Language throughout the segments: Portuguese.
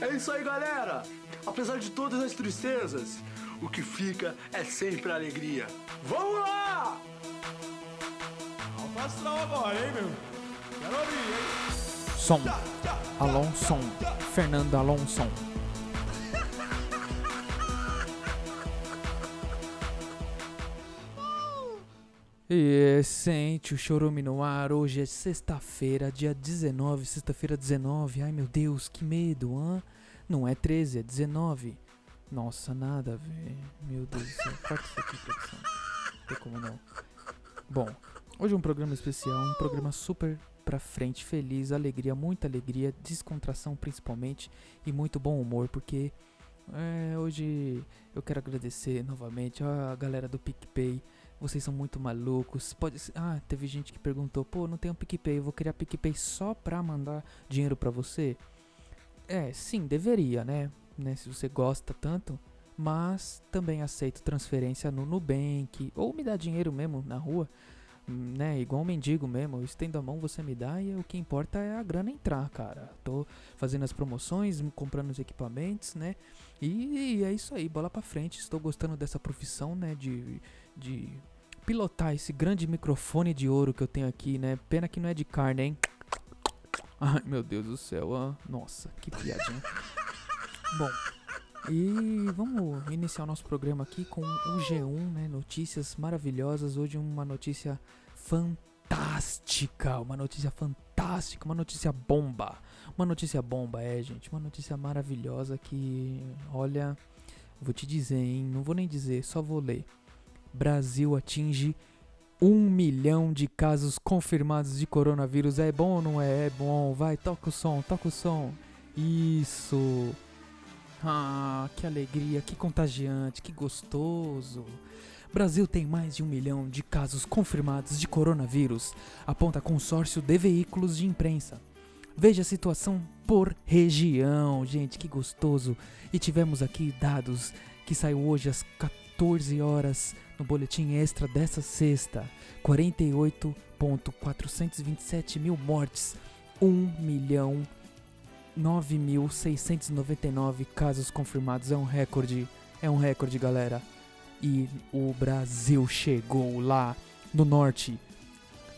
É isso aí, galera! Apesar de todas as tristezas, o que fica é sempre a alegria. Vamos lá! Alto astral agora, hein, meu? Quero ouvir, hein? Som. Alonso. Fernando Alonso. E sente o chorume no ar. Hoje é sexta-feira, dia 19. Sexta-feira 19. Ai meu Deus, que medo, hã? Não é 13, é 19. Nossa, nada ver. Meu Deus do céu. Corta isso aqui, produção. Não tem como não. Bom, hoje é um programa especial, um programa super pra frente, feliz, alegria, muita alegria, descontração principalmente e muito bom humor, porque é, hoje eu quero agradecer novamente a galera do PicPay. Vocês são muito malucos. Pode ser- Ah, teve gente que perguntou: pô, não um PicPay, eu vou criar PicPay só pra mandar dinheiro pra você? É, sim, deveria, né? né? Se você gosta tanto. Mas também aceito transferência no Nubank. Ou me dá dinheiro mesmo na rua. Né? Igual um mendigo mesmo. Eu estendo a mão, você me dá. E o que importa é a grana entrar, cara. Tô fazendo as promoções, comprando os equipamentos, né? E, é isso aí, bola pra frente. Estou gostando dessa profissão, né? De, de pilotar esse grande microfone de ouro que eu tenho aqui, né? Pena que não é de carne, hein? Ai, meu Deus do céu. ah, Nossa, que piadinha. Bom, e vamos iniciar o nosso programa aqui com o G1, né? Notícias maravilhosas. Hoje uma notícia fantástica, uma notícia fantástica, uma notícia bomba. Uma notícia bomba, é, gente, uma notícia maravilhosa que, olha, vou te dizer, hein? Não vou nem dizer, só vou ler. Brasil atinge um milhão de casos confirmados de coronavírus. É bom ou não é? É bom. Vai, toca o som, toca o som. Isso. Ah, que alegria, que contagiante, que gostoso. Brasil tem mais de um milhão de casos confirmados de coronavírus, aponta consórcio de veículos de imprensa. Veja a situação por região, gente, que gostoso. E tivemos aqui dados que saiu hoje às 14 horas no boletim extra dessa sexta. 48.427 mil mortes, 1 milhão 9.699 casos confirmados. É um recorde. É um recorde, galera. E o Brasil chegou lá no norte.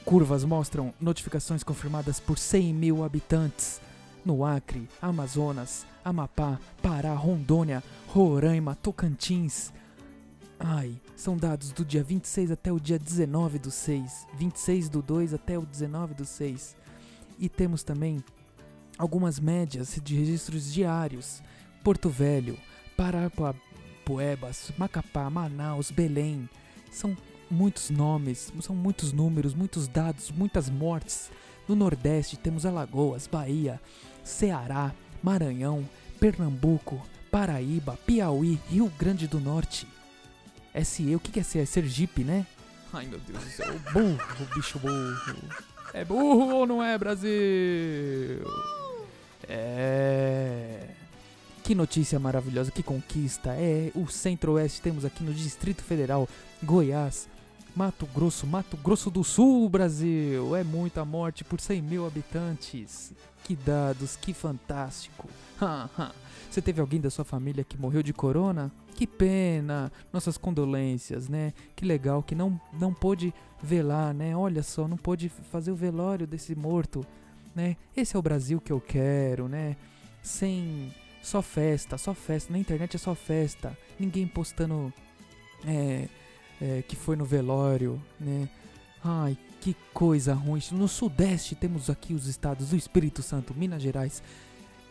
Curvas mostram notificações confirmadas por 100 mil habitantes. No Acre, Amazonas, Amapá, Pará, Rondônia, Roraima, Tocantins. Ai, são dados do dia 26 até o dia 19 do 6. 26 do 2 até o 19 do 6. E temos também algumas médias de registros diários. Porto Velho, Parapuebas, Macapá, Manaus, Belém. São muitos nomes, são muitos números, muitos dados, muitas mortes. No Nordeste temos Alagoas, Bahia, Ceará, Maranhão, Pernambuco, Paraíba, Piauí, Rio Grande do Norte. SE, o que que é SE? É Sergipe, né? Ai meu Deus do céu, burro, bicho burro. É burro ou não é, Brasil? É. Que notícia maravilhosa, que conquista. É o Centro-Oeste, temos aqui no Distrito Federal, Goiás, Mato Grosso, Mato Grosso do Sul, Brasil. É muita morte por 100 mil habitantes. Que dados, que fantástico. Você teve alguém da sua família que morreu de corona? Que pena. Nossas condolências, né? Que legal que não não pôde velar, né? Olha só, não pôde fazer o velório desse morto, né? Esse é o Brasil que eu quero, né? Sem só festa, só festa. Na internet é só festa. Ninguém postando é, é, que foi no velório, né? Ai, que coisa ruim. No Sudeste temos aqui os estados do Espírito Santo, Minas Gerais,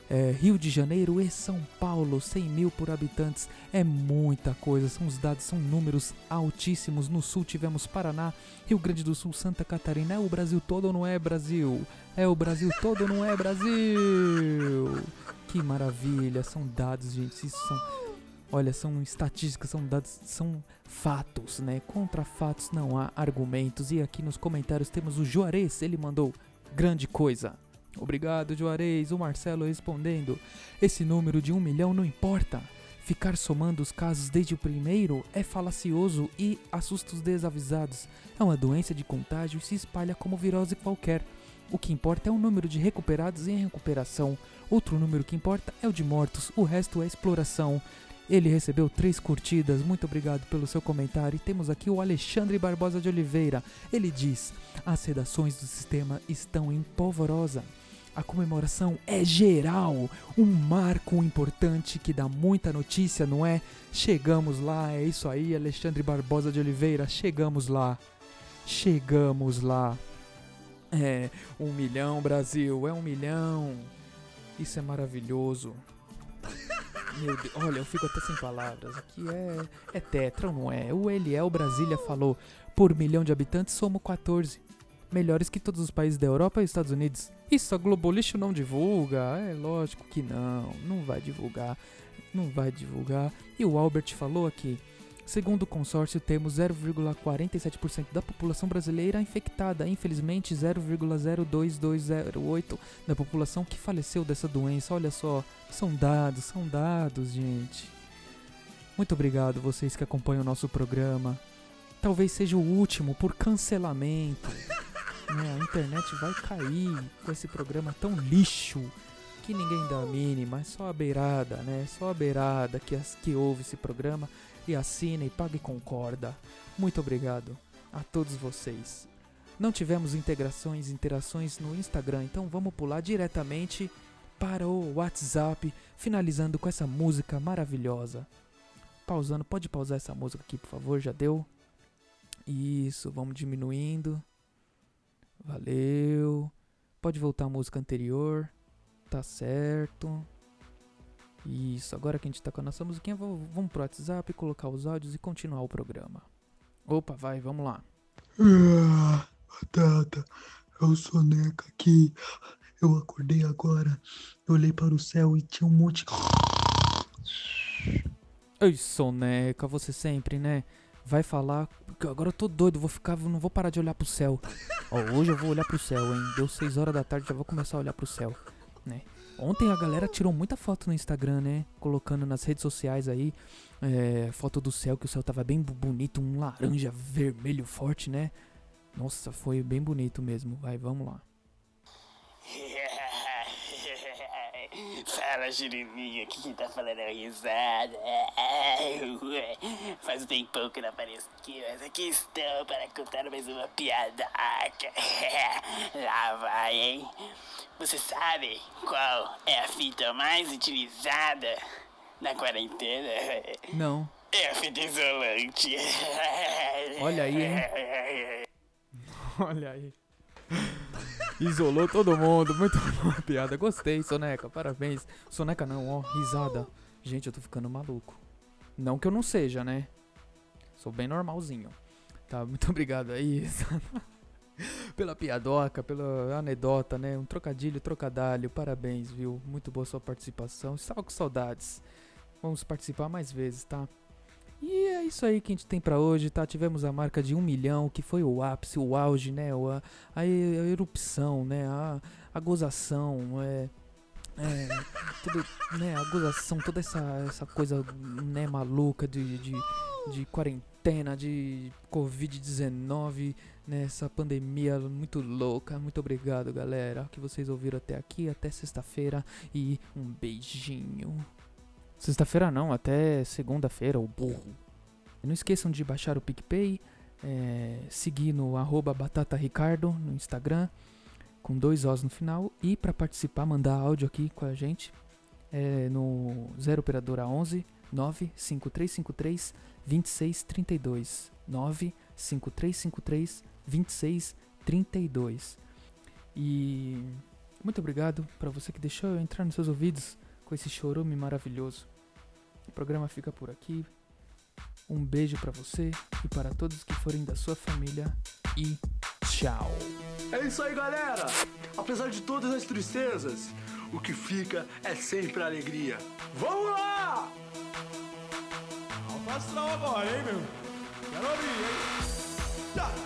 é, Rio de Janeiro e São Paulo, 100 mil por habitantes. É muita coisa, são os dados, são números altíssimos. No Sul tivemos Paraná, Rio Grande do Sul, Santa Catarina. É o Brasil todo ou não é Brasil? É o Brasil todo ou não é Brasil? Que maravilha, são dados, gente. Isso são. Olha, são estatísticas, são dados, são fatos, né? Contra fatos não há argumentos. E aqui nos comentários temos o Juarez, ele mandou grande coisa. Obrigado, Juarez. O Marcelo respondendo: Esse número de um milhão não importa. Ficar somando os casos desde o primeiro é falacioso e assusta os desavisados. É uma doença de contágio e se espalha como virose qualquer. O que importa é o número de recuperados em recuperação. Outro número que importa é o de mortos. O resto é exploração. Ele recebeu três curtidas. Muito obrigado pelo seu comentário. E temos aqui o Alexandre Barbosa de Oliveira. Ele diz: As redações do sistema estão em polvorosa. A comemoração é geral, um marco importante que dá muita notícia, não é? Chegamos lá, é isso aí, Alexandre Barbosa de Oliveira, chegamos lá. Chegamos lá. É, um milhão, Brasil, é um milhão. Isso é maravilhoso. Meu Deus, olha, eu fico até sem palavras. Aqui é, é tetra, não é? O Eliel Brasília falou: por milhão de habitantes somos 14 melhores que todos os países da Europa e Estados Unidos. Isso a Globolixo não divulga? É lógico que não, não vai divulgar, não vai divulgar. E o Albert falou aqui. Segundo o consórcio, temos 0,47% da população brasileira infectada, infelizmente 0,02208 da população que faleceu dessa doença. Olha só, são dados, são dados, gente. Muito obrigado vocês que acompanham o nosso programa. Talvez seja o último por cancelamento. Né? A internet vai cair com esse programa tão lixo que ninguém dá a mínima, é só a beirada, né? Só a beirada que, as, que ouve esse programa e assina e paga e concorda. Muito obrigado a todos vocês. Não tivemos integrações, interações no Instagram, então vamos pular diretamente para o WhatsApp, finalizando com essa música maravilhosa. Pausando, pode pausar essa música aqui, por favor, já deu? Isso, vamos diminuindo. Valeu. Pode voltar a música anterior. Tá certo. Isso, agora que a gente tá com a nossa musiquinha, vamos pro WhatsApp, colocar os áudios e continuar o programa. Opa, vai, vamos lá. Ah, batata, é o Soneca aqui. Eu acordei agora, eu olhei para o céu e tinha um monte. Ei, Soneca, você sempre, né? Vai falar. Agora eu tô doido, vou ficar, não vou parar de olhar pro céu. Ó, hoje eu vou olhar pro céu, hein? Deu 6 horas da tarde, já vou começar a olhar pro céu, né? Ontem a galera tirou muita foto no Instagram, né? Colocando nas redes sociais aí é, foto do céu, que o céu tava bem bonito, um laranja vermelho forte, né? Nossa, foi bem bonito mesmo. Vai, vamos lá. Fala, Juriminha, que quem tá falando é risada. Faz um tempão que não apareço aqui, mas aqui estou para contar mais uma piada. Lá vai, hein? Você sabe qual é a fita mais utilizada na quarentena? Não. É a fita isolante. Olha aí, hein? Olha aí. Isolou todo mundo. Muito boa piada. Gostei, Soneca. Parabéns. Soneca não, ó. Risada. Gente, eu tô ficando maluco. Não que eu não seja, né? Sou bem normalzinho. Tá, muito obrigado aí. pela piadoca, pela anedota, né? Um trocadilho, trocadalho. Parabéns, viu? Muito boa sua participação. Estava com saudades. Vamos participar mais vezes, tá? E é isso aí que a gente tem para hoje, tá? Tivemos a marca de um milhão, que foi o ápice, o auge, né? A, a erupção, né? A, a gozação, é, é, tudo, né? A gozação, toda essa, essa coisa, né? Maluca de, de, de quarentena, de Covid-19, né? Essa pandemia muito louca. Muito obrigado, galera, que vocês ouviram até aqui. Até sexta-feira e um beijinho. Sexta-feira não, até segunda-feira, o burro. E não esqueçam de baixar o PicPay, é, seguir no arroba batataricardo no Instagram, com dois Os no final. E para participar, mandar áudio aqui com a gente é, no 0 Operadora 11 95353 2632. 95353 2632. E muito obrigado para você que deixou eu entrar nos seus ouvidos com esse chorume maravilhoso. O programa fica por aqui. Um beijo para você e para todos que forem da sua família e tchau. É isso aí, galera. Apesar de todas as tristezas, o que fica é sempre a alegria. Vamos lá! Alfa agora, hein, meu? Quero ouvir.